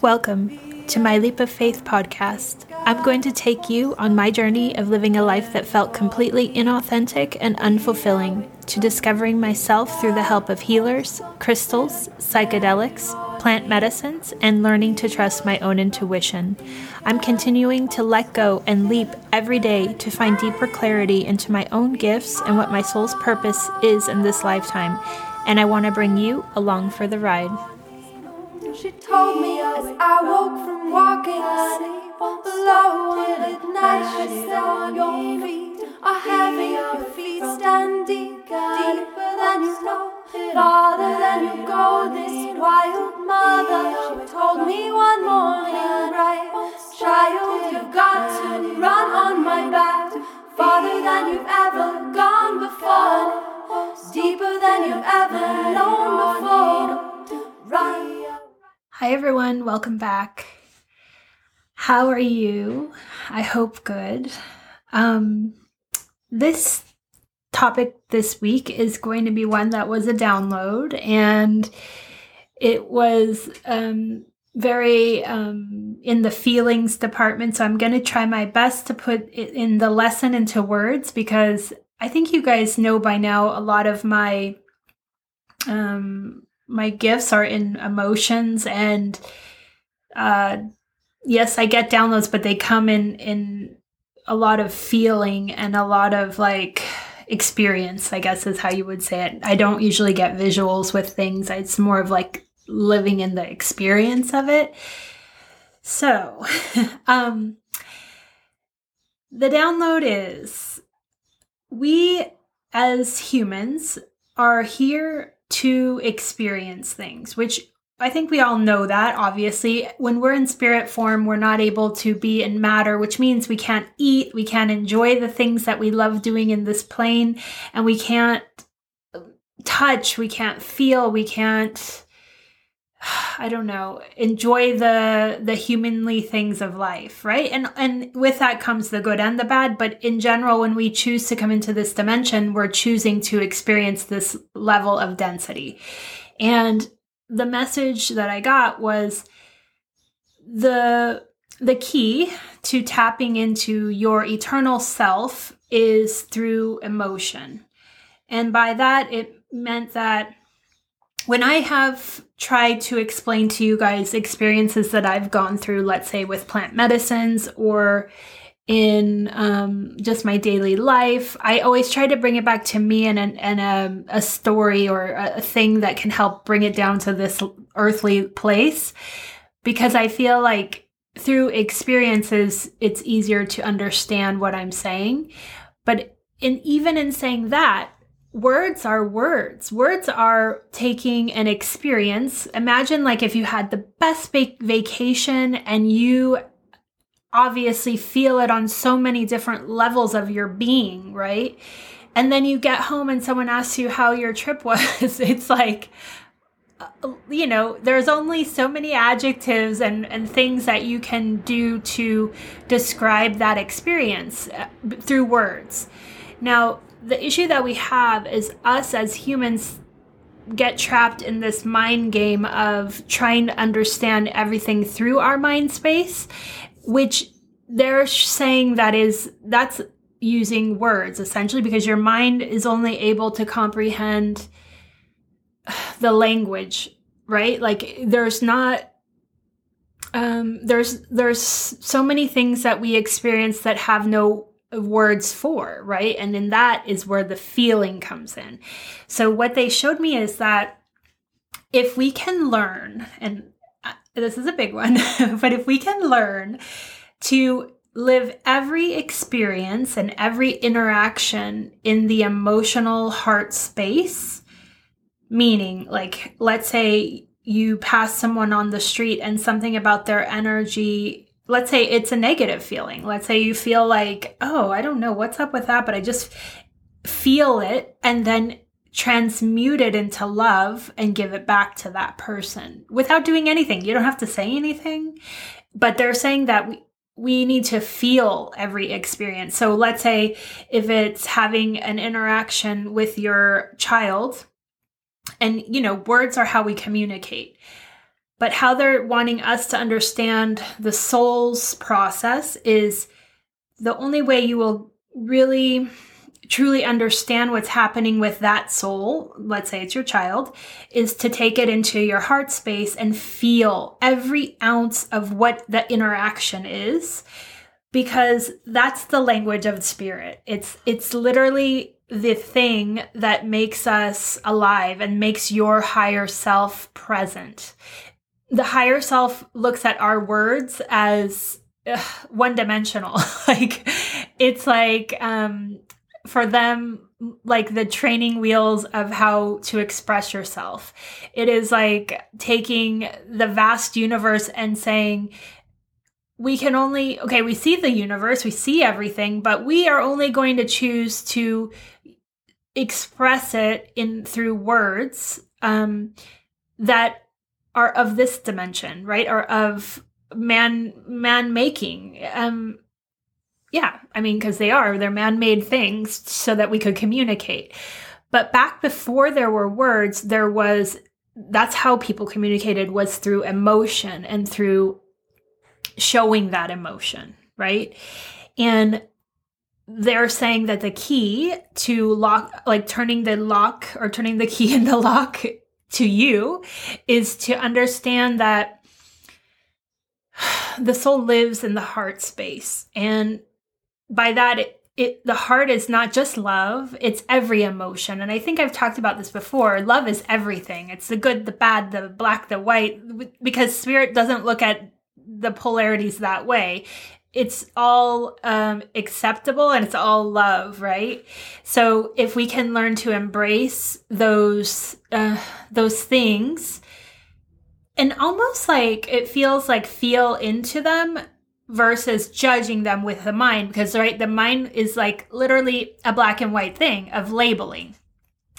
Welcome to my Leap of Faith podcast. I'm going to take you on my journey of living a life that felt completely inauthentic and unfulfilling, to discovering myself through the help of healers, crystals, psychedelics, plant medicines, and learning to trust my own intuition. I'm continuing to let go and leap every day to find deeper clarity into my own gifts and what my soul's purpose is in this lifetime, and I want to bring you along for the ride. She told me as I woke from walking asleep alone at night. She said, Your feet are heavy, your feet stand deep, deeper than you know, farther than you go. This wild mother, she told me one morning, right, child, you've got to run on my back, farther than you've ever Hi, everyone. Welcome back. How are you? I hope good. Um, this topic this week is going to be one that was a download, and it was um, very um, in the feelings department. So I'm going to try my best to put it in the lesson into words because I think you guys know by now a lot of my um, my gifts are in emotions and uh yes i get downloads but they come in in a lot of feeling and a lot of like experience i guess is how you would say it. I don't usually get visuals with things. It's more of like living in the experience of it. So um the download is we as humans are here to experience things, which I think we all know that, obviously. When we're in spirit form, we're not able to be in matter, which means we can't eat, we can't enjoy the things that we love doing in this plane, and we can't touch, we can't feel, we can't I don't know, enjoy the the humanly things of life, right? And and with that comes the good and the bad, but in general when we choose to come into this dimension, we're choosing to experience this level of density. And the message that I got was the the key to tapping into your eternal self is through emotion. And by that it meant that when I have tried to explain to you guys experiences that I've gone through, let's say with plant medicines or in um, just my daily life, I always try to bring it back to me and, and a, a story or a thing that can help bring it down to this earthly place because I feel like through experiences, it's easier to understand what I'm saying. But in even in saying that, words are words. Words are taking an experience. Imagine like if you had the best vac- vacation and you obviously feel it on so many different levels of your being, right? And then you get home and someone asks you how your trip was. it's like, uh, you know, there's only so many adjectives and, and things that you can do to describe that experience uh, through words. Now, the issue that we have is us as humans get trapped in this mind game of trying to understand everything through our mind space, which they're saying that is that's using words essentially because your mind is only able to comprehend the language, right? Like there's not um there's there's so many things that we experience that have no words for, right? And then that is where the feeling comes in. So what they showed me is that if we can learn, and uh, this is a big one, but if we can learn to live every experience and every interaction in the emotional heart space, meaning, like, let's say you pass someone on the street and something about their energy let's say it's a negative feeling. Let's say you feel like, oh, I don't know what's up with that, but I just feel it and then transmute it into love and give it back to that person without doing anything. You don't have to say anything, but they're saying that we, we need to feel every experience. So let's say if it's having an interaction with your child and you know words are how we communicate But how they're wanting us to understand the soul's process is the only way you will really truly understand what's happening with that soul, let's say it's your child, is to take it into your heart space and feel every ounce of what the interaction is because that's the language of spirit. It's it's literally the thing that makes us alive and makes your higher self present. The higher self looks at our words as one dimensional. like it's like um for them like the training wheels of how to express yourself. It is like taking the vast universe and saying, we can only, okay, we see the universe, we see everything, but we are only going to choose to express it in through words um, that are of this dimension, right? Or of man man making. Um, yeah, I mean, because they are, they're man made things so that we could communicate. But back before there were words, there was that's how people communicated was through emotion and through showing that emotion, right? And they're saying that the key to lock, like turning the lock or turning the key in the lock to you is to understand that the soul lives in the heart space. And by that, it, it, the heart is not just love, it's every emotion. And I think I've talked about this before. Love is everything. It's the good, the bad, the black, the white, because spirit doesn't look at the polarities that way it's all um, acceptable and it's all love, right? So if we can learn to embrace those uh, those things, and almost like it feels like feel into them versus judging them with the mind, because right, the mind is like literally a black and white thing of labeling.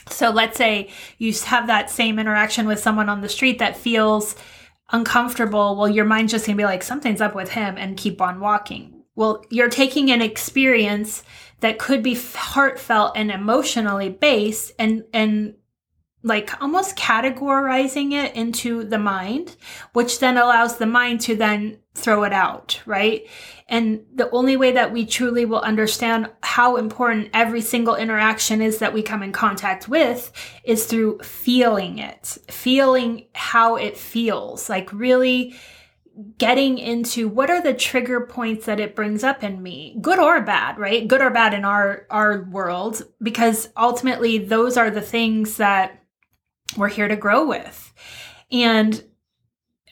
So let's say you have that same interaction with someone on the street that feels uncomfortable, well, your mind's just gonna be like, something's up with him and keep on walking. Well, you're taking an experience that could be heartfelt and emotionally based and, and like almost categorizing it into the mind, which then allows the mind to then throw it out, right? And the only way that we truly will understand how important every single interaction is that we come in contact with is through feeling it, feeling how it feels, like really getting into what are the trigger points that it brings up in me good or bad right good or bad in our our world because ultimately those are the things that we're here to grow with. And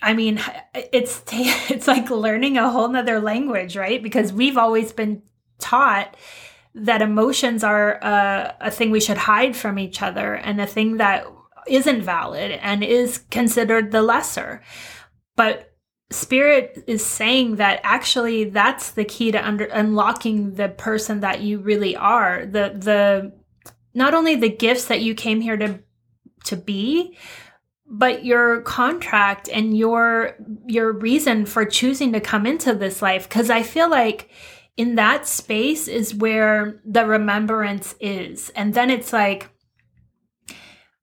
I mean, it's it's like learning a whole nother language, right? Because we've always been taught that emotions are a, a thing we should hide from each other and a thing that isn't valid and is considered the lesser. But spirit is saying that actually that's the key to under, unlocking the person that you really are. The the not only the gifts that you came here to to be but your contract and your your reason for choosing to come into this life because i feel like in that space is where the remembrance is. And then it's like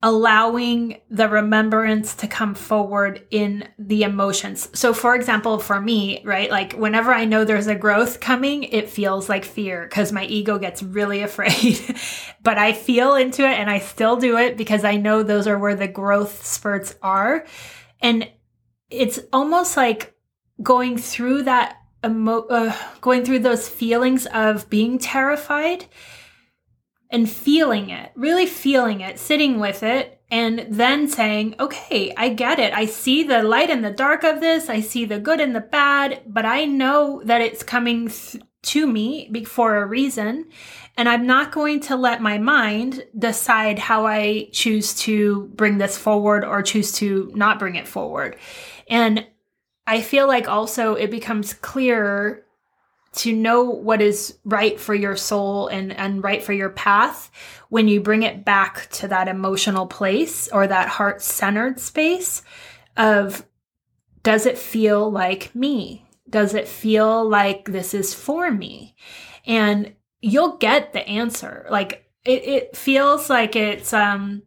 allowing the remembrance to come forward in the emotions. So, for example, for me, right, like whenever I know there's a growth coming, it feels like fear because my ego gets really afraid. but I feel into it and I still do it because I know those are where the growth spurts are. And it's almost like going through that emo- uh, going through those feelings of being terrified and feeling it, really feeling it, sitting with it, and then saying, okay, I get it. I see the light and the dark of this. I see the good and the bad, but I know that it's coming th- to me for a reason. And I'm not going to let my mind decide how I choose to bring this forward or choose to not bring it forward. And I feel like also it becomes clearer to know what is right for your soul and, and right for your path when you bring it back to that emotional place or that heart centered space of does it feel like me? Does it feel like this is for me? And you'll get the answer. Like it, it feels like it's um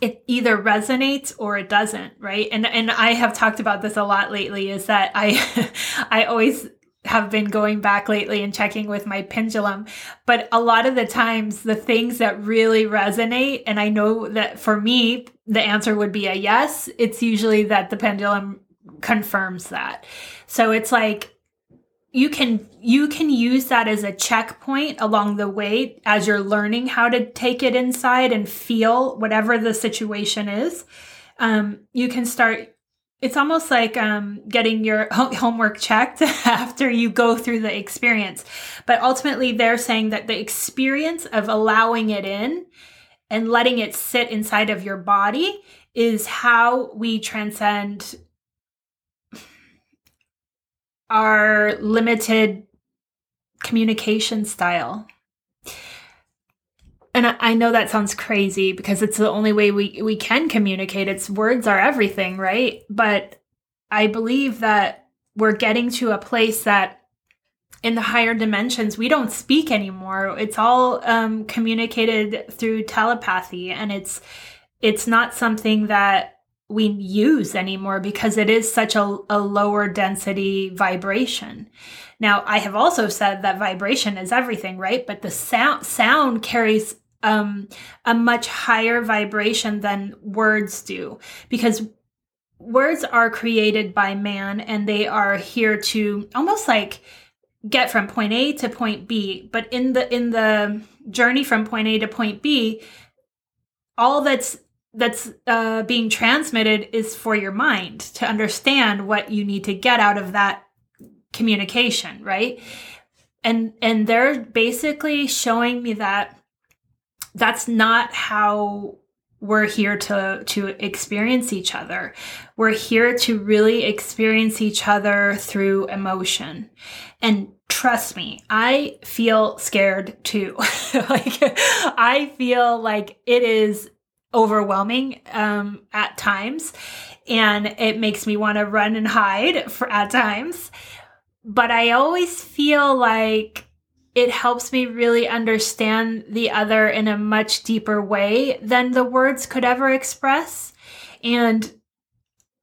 it either resonates or it doesn't, right? And and I have talked about this a lot lately is that I I always have been going back lately and checking with my pendulum. But a lot of the times, the things that really resonate, and I know that for me, the answer would be a yes, it's usually that the pendulum confirms that. So it's like, you can you can use that as a checkpoint along the way as you're learning how to take it inside and feel whatever the situation is um, you can start it's almost like um, getting your homework checked after you go through the experience. But ultimately, they're saying that the experience of allowing it in and letting it sit inside of your body is how we transcend our limited communication style and I, know that sounds crazy because it's the only way we we can communicate. It's words are everything, right? But I believe that we're getting to a place that in the higher dimensions we don't speak anymore. It's all um, communicated through telepathy, and it's it's not something that we use anymore because it is such a, a lower density vibration. Now, I have also said that vibration is everything, right? But the sound sound carries um, a much higher vibration than words do. Because words are created by man and they are here to almost like get from point A to point B. But in the in the journey from point A to point B all that's that's uh, being transmitted is for your mind to understand what you need to get out of that communication right? And and they're basically showing me that that's not how we're here to to experience each other. We're here to really experience each other through emotion. And trust me, I feel scared too. like I feel like it is overwhelming um, at times and it makes me want to run and hide for at times. But I always feel like it helps me really understand the other in a much deeper way than the words could ever express. And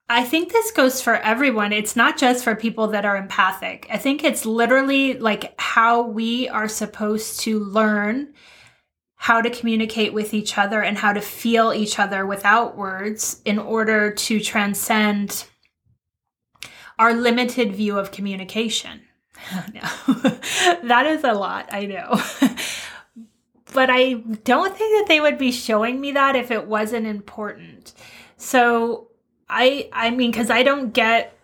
I think this goes for everyone. It's not just for people that are empathic. I think it's literally like how we are supposed to learn how to communicate with each other and how to feel each other without words in order to transcend our limited view of communication. no, that is a lot, I know. but I don't think that they would be showing me that if it wasn't important. So I, I mean, because I don't get.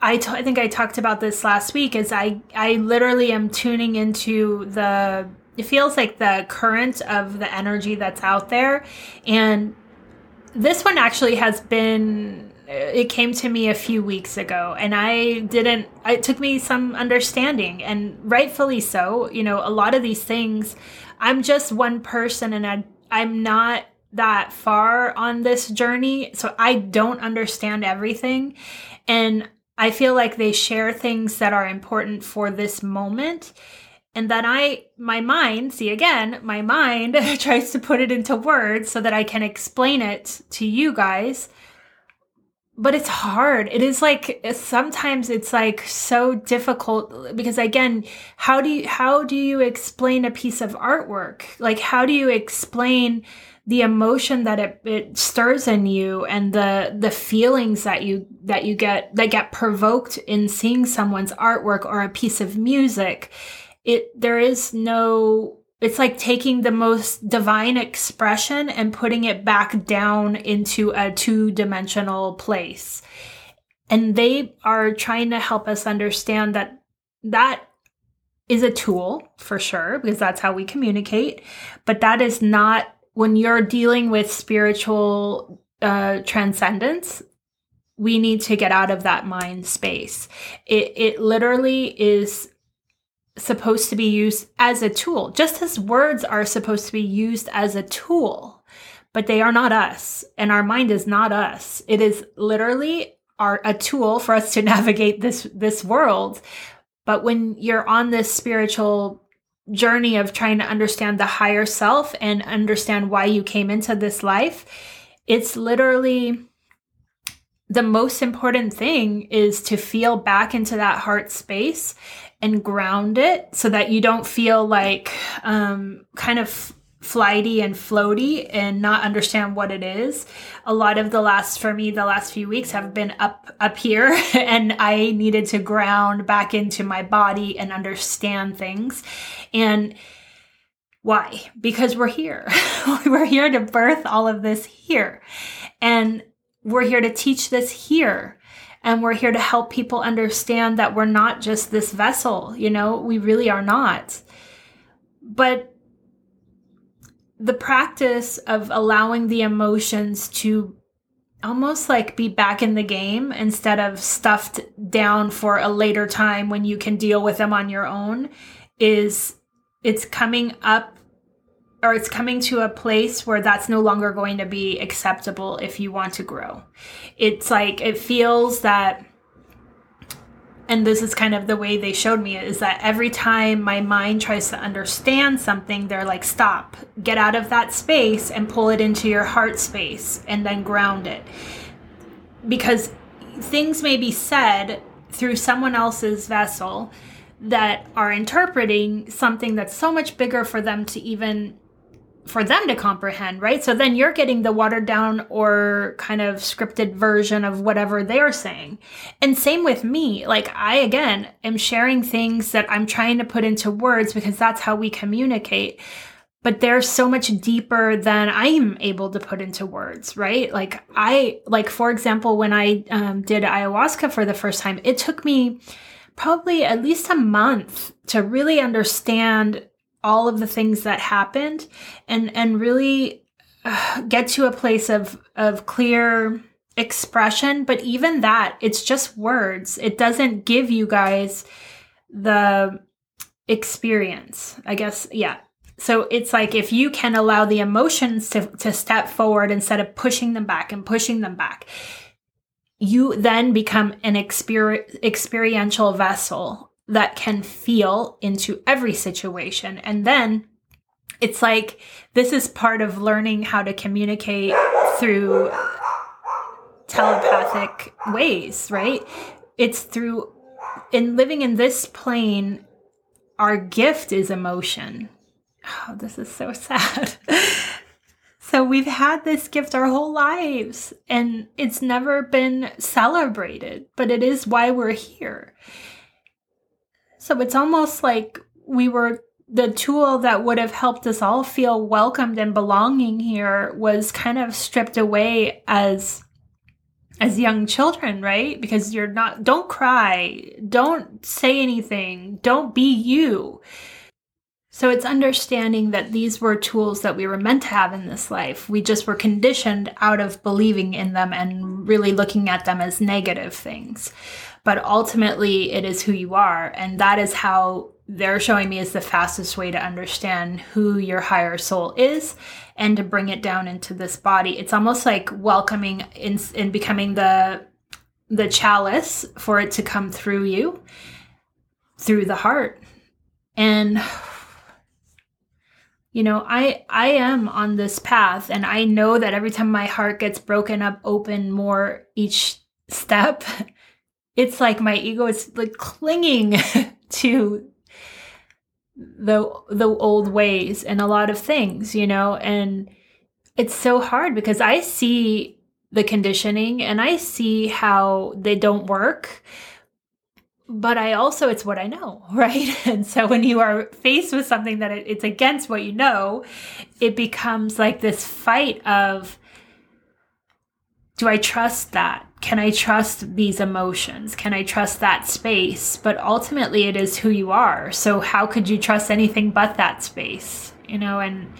I, t- I think I talked about this last week. Is I I literally am tuning into the. It feels like the current of the energy that's out there, and this one actually has been it came to me a few weeks ago and i didn't it took me some understanding and rightfully so. You know a lot of these things i'm just one person and I, i'm not that far on this journey so i don't understand everything and i feel like they share things that are important for this moment and then i my mind see again my mind tries to put it into words so that i can explain it to you guys but it's hard. It is like sometimes it's like so difficult because again, how do you how do you explain a piece of artwork? Like how do you explain the emotion that it, it stirs in you and the the feelings that you that you get that get provoked in seeing someone's artwork or a piece of music? It there is no it's like taking the most divine expression and putting it back down into a two dimensional place. And they are trying to help us understand that that is a tool for sure, because that's how we communicate. But that is not when you're dealing with spiritual uh, transcendence. We need to get out of that mind space. It, it literally is supposed to be used as a tool, just as words are supposed to be used as a tool, but they are not us. And our mind is not us. It is literally our, a tool for us to navigate this, this world. But when you're on this spiritual journey of trying to understand the higher self and understand why you came into this life, it's literally the most important thing is to feel back into that heart space and ground it so that you don't feel like um, kind of flighty and floaty and not understand what it is. A lot of the last for me the last few weeks have been up up here and I needed to ground back into my body and understand things. And why? Because we're here. we're here to birth all of this here. And we're here to teach this here. And we're here to help people understand that we're not just this vessel, you know, we really are not. But the practice of allowing the emotions to almost like be back in the game instead of stuffed down for a later time when you can deal with them on your own is it's coming up or it's coming to a place where that's no longer going to be acceptable if you want to grow. It's like it feels that and this is kind of the way they showed me is that every time my mind tries to understand something, they're like, stop, get out of that space and pull it into your heart space and then ground it. Because things may be said through someone else's vessel that are interpreting something that's so much bigger for them to even for them to comprehend, right? So then you're getting the watered down or kind of scripted version of whatever they're saying. And same with me. Like I, again, am sharing things that I'm trying to put into words because that's how we communicate. But they're so much deeper than I'm able to put into words, right? Like I, like for example, when I um, did ayahuasca for the first time, it took me probably at least a month to really understand all of the things that happened and and really uh, get to a place of of clear expression. But even that it's just words. It doesn't give you guys the experience i guess. Yeah. So it's like if you can allow the emotions to, to step forward instead of pushing them back and pushing them back you then become an exper- experiential vessel that can feel into every situation. And then it's like this is part of learning how to communicate through telepathic ways, right? It's through in living in this plane, our gift is emotion. Oh, this is so sad. so we've had this gift our whole lives and it's never been celebrated, but it is why we're here. So it's almost like we were the tool that would have helped us all feel welcomed and belonging here was kind of stripped away as as young children, right? Because you're not don't cry, don't say anything, don't be you. So it's understanding that these were tools that we were meant to have in this life. We just were conditioned out of believing in them and really looking at them as negative things but ultimately it is who you are. And that is how they're showing me is the fastest way to understand who your higher soul is and to bring it down into this body. It's almost like welcoming in, in becoming the the chalice for it to come through you through the heart. And you know i i am on this path and i know that every time my heart gets broken up open more each step it's like my ego is like clinging to the the old ways and a lot of things, you know, and it's so hard because I see the conditioning and I see how they don't work. But I also, it's what I know, right? And so when you are faced with something that it's against what you know, it becomes like this fight of, do I trust that? Can I trust these emotions? Can I trust that space? But ultimately, it is who you are. So, how could you trust anything but that space? You know, and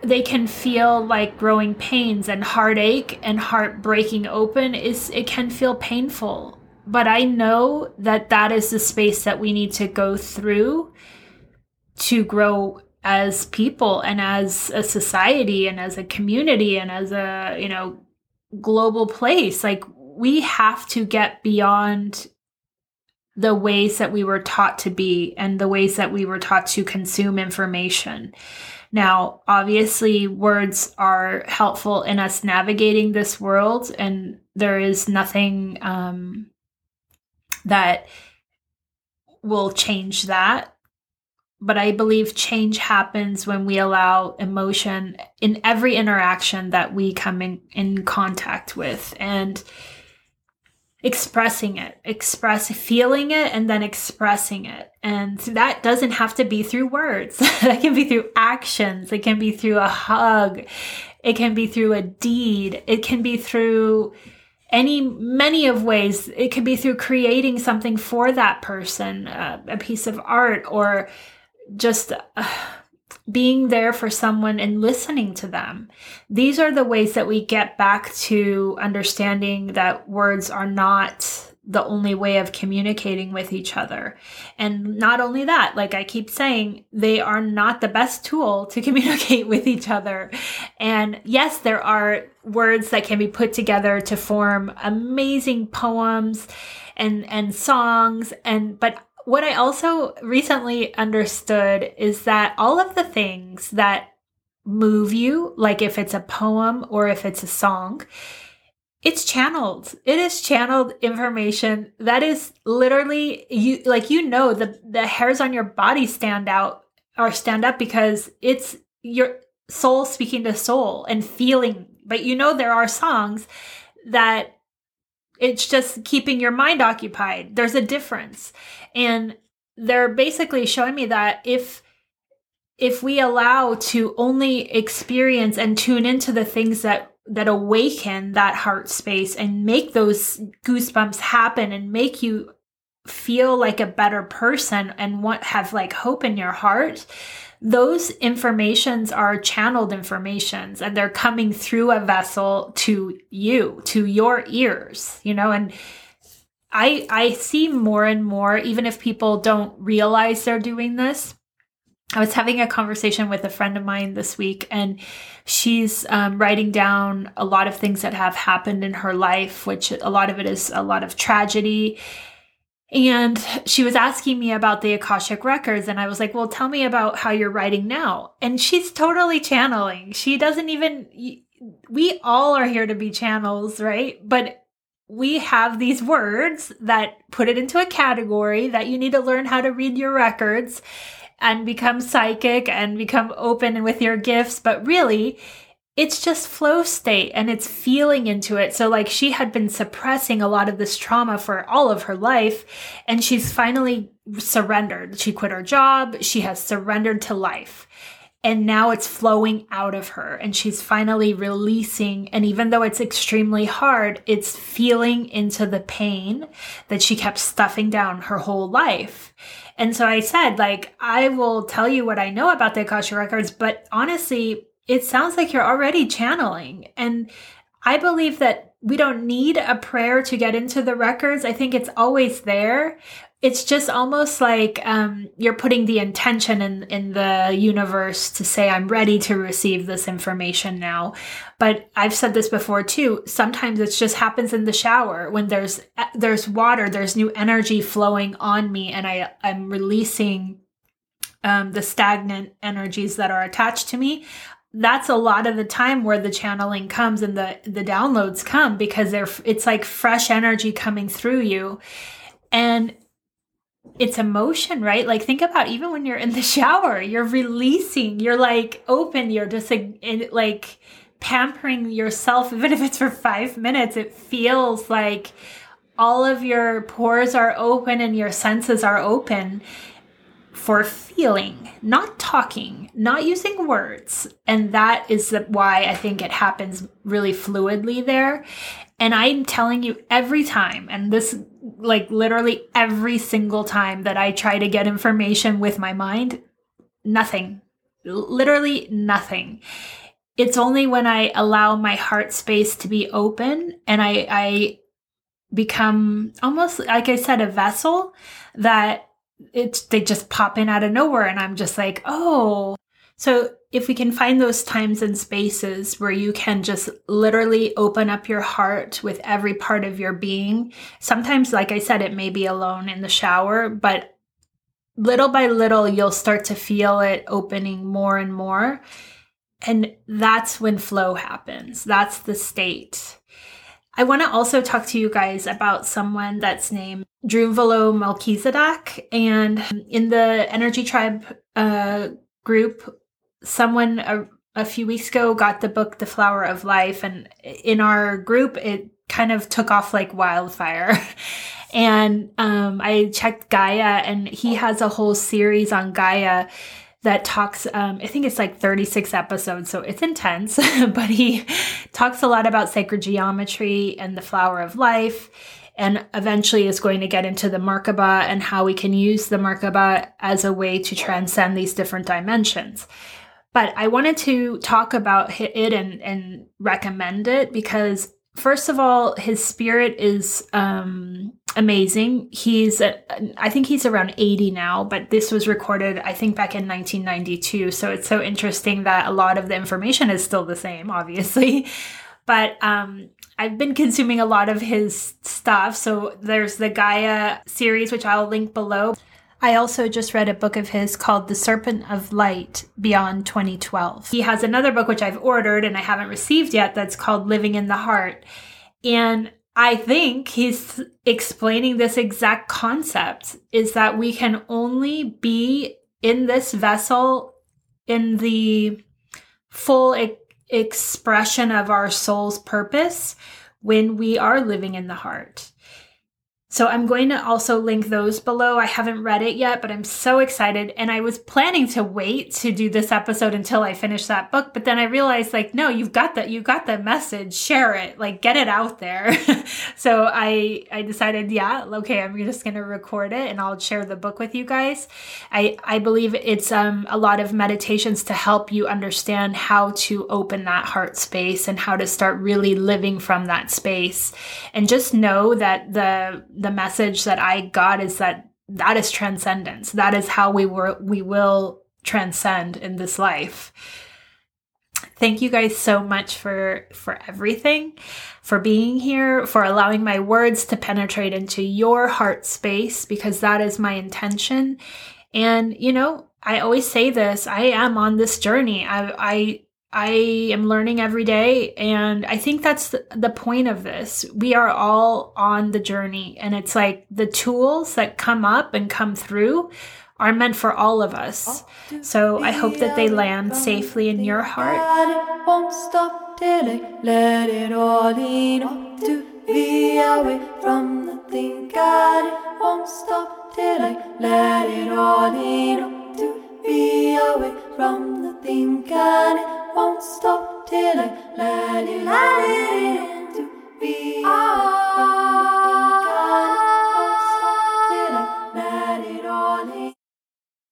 they can feel like growing pains and heartache and heart breaking open is it can feel painful but i know that that is the space that we need to go through to grow as people and as a society and as a community and as a you know global place like we have to get beyond the ways that we were taught to be and the ways that we were taught to consume information. Now, obviously, words are helpful in us navigating this world, and there is nothing um, that will change that. But I believe change happens when we allow emotion in every interaction that we come in, in contact with. And expressing it, express feeling it and then expressing it. And that doesn't have to be through words. that can be through actions. It can be through a hug. It can be through a deed. It can be through any many of ways. It can be through creating something for that person, uh, a piece of art or just uh, being there for someone and listening to them. These are the ways that we get back to understanding that words are not the only way of communicating with each other. And not only that, like I keep saying, they are not the best tool to communicate with each other. And yes, there are words that can be put together to form amazing poems and and songs and but what I also recently understood is that all of the things that move you, like if it's a poem or if it's a song, it's channeled. It is channeled information that is literally you like you know the the hairs on your body stand out or stand up because it's your soul speaking to soul and feeling. But you know there are songs that it's just keeping your mind occupied. There's a difference. And they're basically showing me that if if we allow to only experience and tune into the things that that awaken that heart space and make those goosebumps happen and make you feel like a better person and want have like hope in your heart those informations are channeled informations and they're coming through a vessel to you to your ears you know and i i see more and more even if people don't realize they're doing this I was having a conversation with a friend of mine this week, and she's um, writing down a lot of things that have happened in her life, which a lot of it is a lot of tragedy. And she was asking me about the Akashic records, and I was like, Well, tell me about how you're writing now. And she's totally channeling. She doesn't even, we all are here to be channels, right? But we have these words that put it into a category that you need to learn how to read your records and become psychic and become open with your gifts. But really, it's just flow state and it's feeling into it. So, like, she had been suppressing a lot of this trauma for all of her life, and she's finally surrendered. She quit her job, she has surrendered to life. And now it's flowing out of her, and she's finally releasing. And even though it's extremely hard, it's feeling into the pain that she kept stuffing down her whole life. And so I said, like, I will tell you what I know about the Akashic Records, but honestly, it sounds like you're already channeling. And I believe that we don't need a prayer to get into the records. I think it's always there. It's just almost like um, you're putting the intention in, in the universe to say, I'm ready to receive this information now. But I've said this before too. Sometimes it just happens in the shower when there's there's water, there's new energy flowing on me, and I I'm releasing um, the stagnant energies that are attached to me that's a lot of the time where the channeling comes and the the downloads come because they're it's like fresh energy coming through you. And it's emotion right? Like think about even when you're in the shower you're releasing you're like open you're just like, like pampering yourself even if it's for 5 minutes it feels like all of your pores are open and your senses are open for feeling, not talking, not using words. And that is why I think it happens really fluidly there. And I'm telling you every time, and this, like literally every single time that I try to get information with my mind, nothing, literally nothing. It's only when I allow my heart space to be open and I, I become almost, like I said, a vessel that it's they just pop in out of nowhere and i'm just like oh So, if we can find those times and spaces where you can just literally open up your heart with every part of your being, sometimes, like I said, it may be alone in the shower, but little by little, you'll start to feel it opening more and more. And that's when flow happens. That's the state. I want to also talk to you guys about someone that's named Drunvalo Melchizedek. And in the Energy Tribe uh, group, someone a, a few weeks ago got the book The Flower of Life. And in our group, it kind of took off like wildfire. and um, I checked Gaia, and he has a whole series on Gaia that talks um, i think it's like 36 episodes so it's intense but he talks a lot about sacred geometry and the flower of life and eventually is going to get into the merkaba and how we can use the merkaba as a way to transcend these different dimensions. But i wanted to talk about it and, and recommend it because first of all his spirit is um, amazing. He's, I think he's around 80 now, but this was recorded, I think, back in 1992. So it's so interesting that a lot of the information is still the same, obviously. But um, I've been consuming a lot of his stuff. So there's the Gaia series, which I'll link below. I also just read a book of his called The Serpent of Light Beyond 2012. He has another book which I've ordered and I haven't received yet that's called Living in the Heart. And I think he's explaining this exact concept is that we can only be in this vessel in the full e- expression of our soul's purpose when we are living in the heart. So I'm going to also link those below. I haven't read it yet, but I'm so excited. And I was planning to wait to do this episode until I finish that book. But then I realized like, no, you've got that, you've got the message, share it, like get it out there. so I, I decided, yeah, okay, I'm just to record it and I'll share the book with you guys. I, I believe it's um, a lot of meditations to help you understand how to open that heart space and how to start really living from that space. And just know that the, the message that I got is that that is transcendence. That is how we were we will transcend in this life. Thank you guys so much for for everything, for being here, for allowing my words to penetrate into your heart space because that is my intention. And you know, I always say this, I am on this journey. I I I am learning every day. And I think that's the, the, point of this. We are all on the journey. And it's like the tools that come up and come through are meant for all of us. So I hope that they land safely in your heart. won't stop till I let it all in. to be away from the thing. God, won't stop till I let it all in. to be away from the thing. God, won't stop till I let you let it in to be. Oh.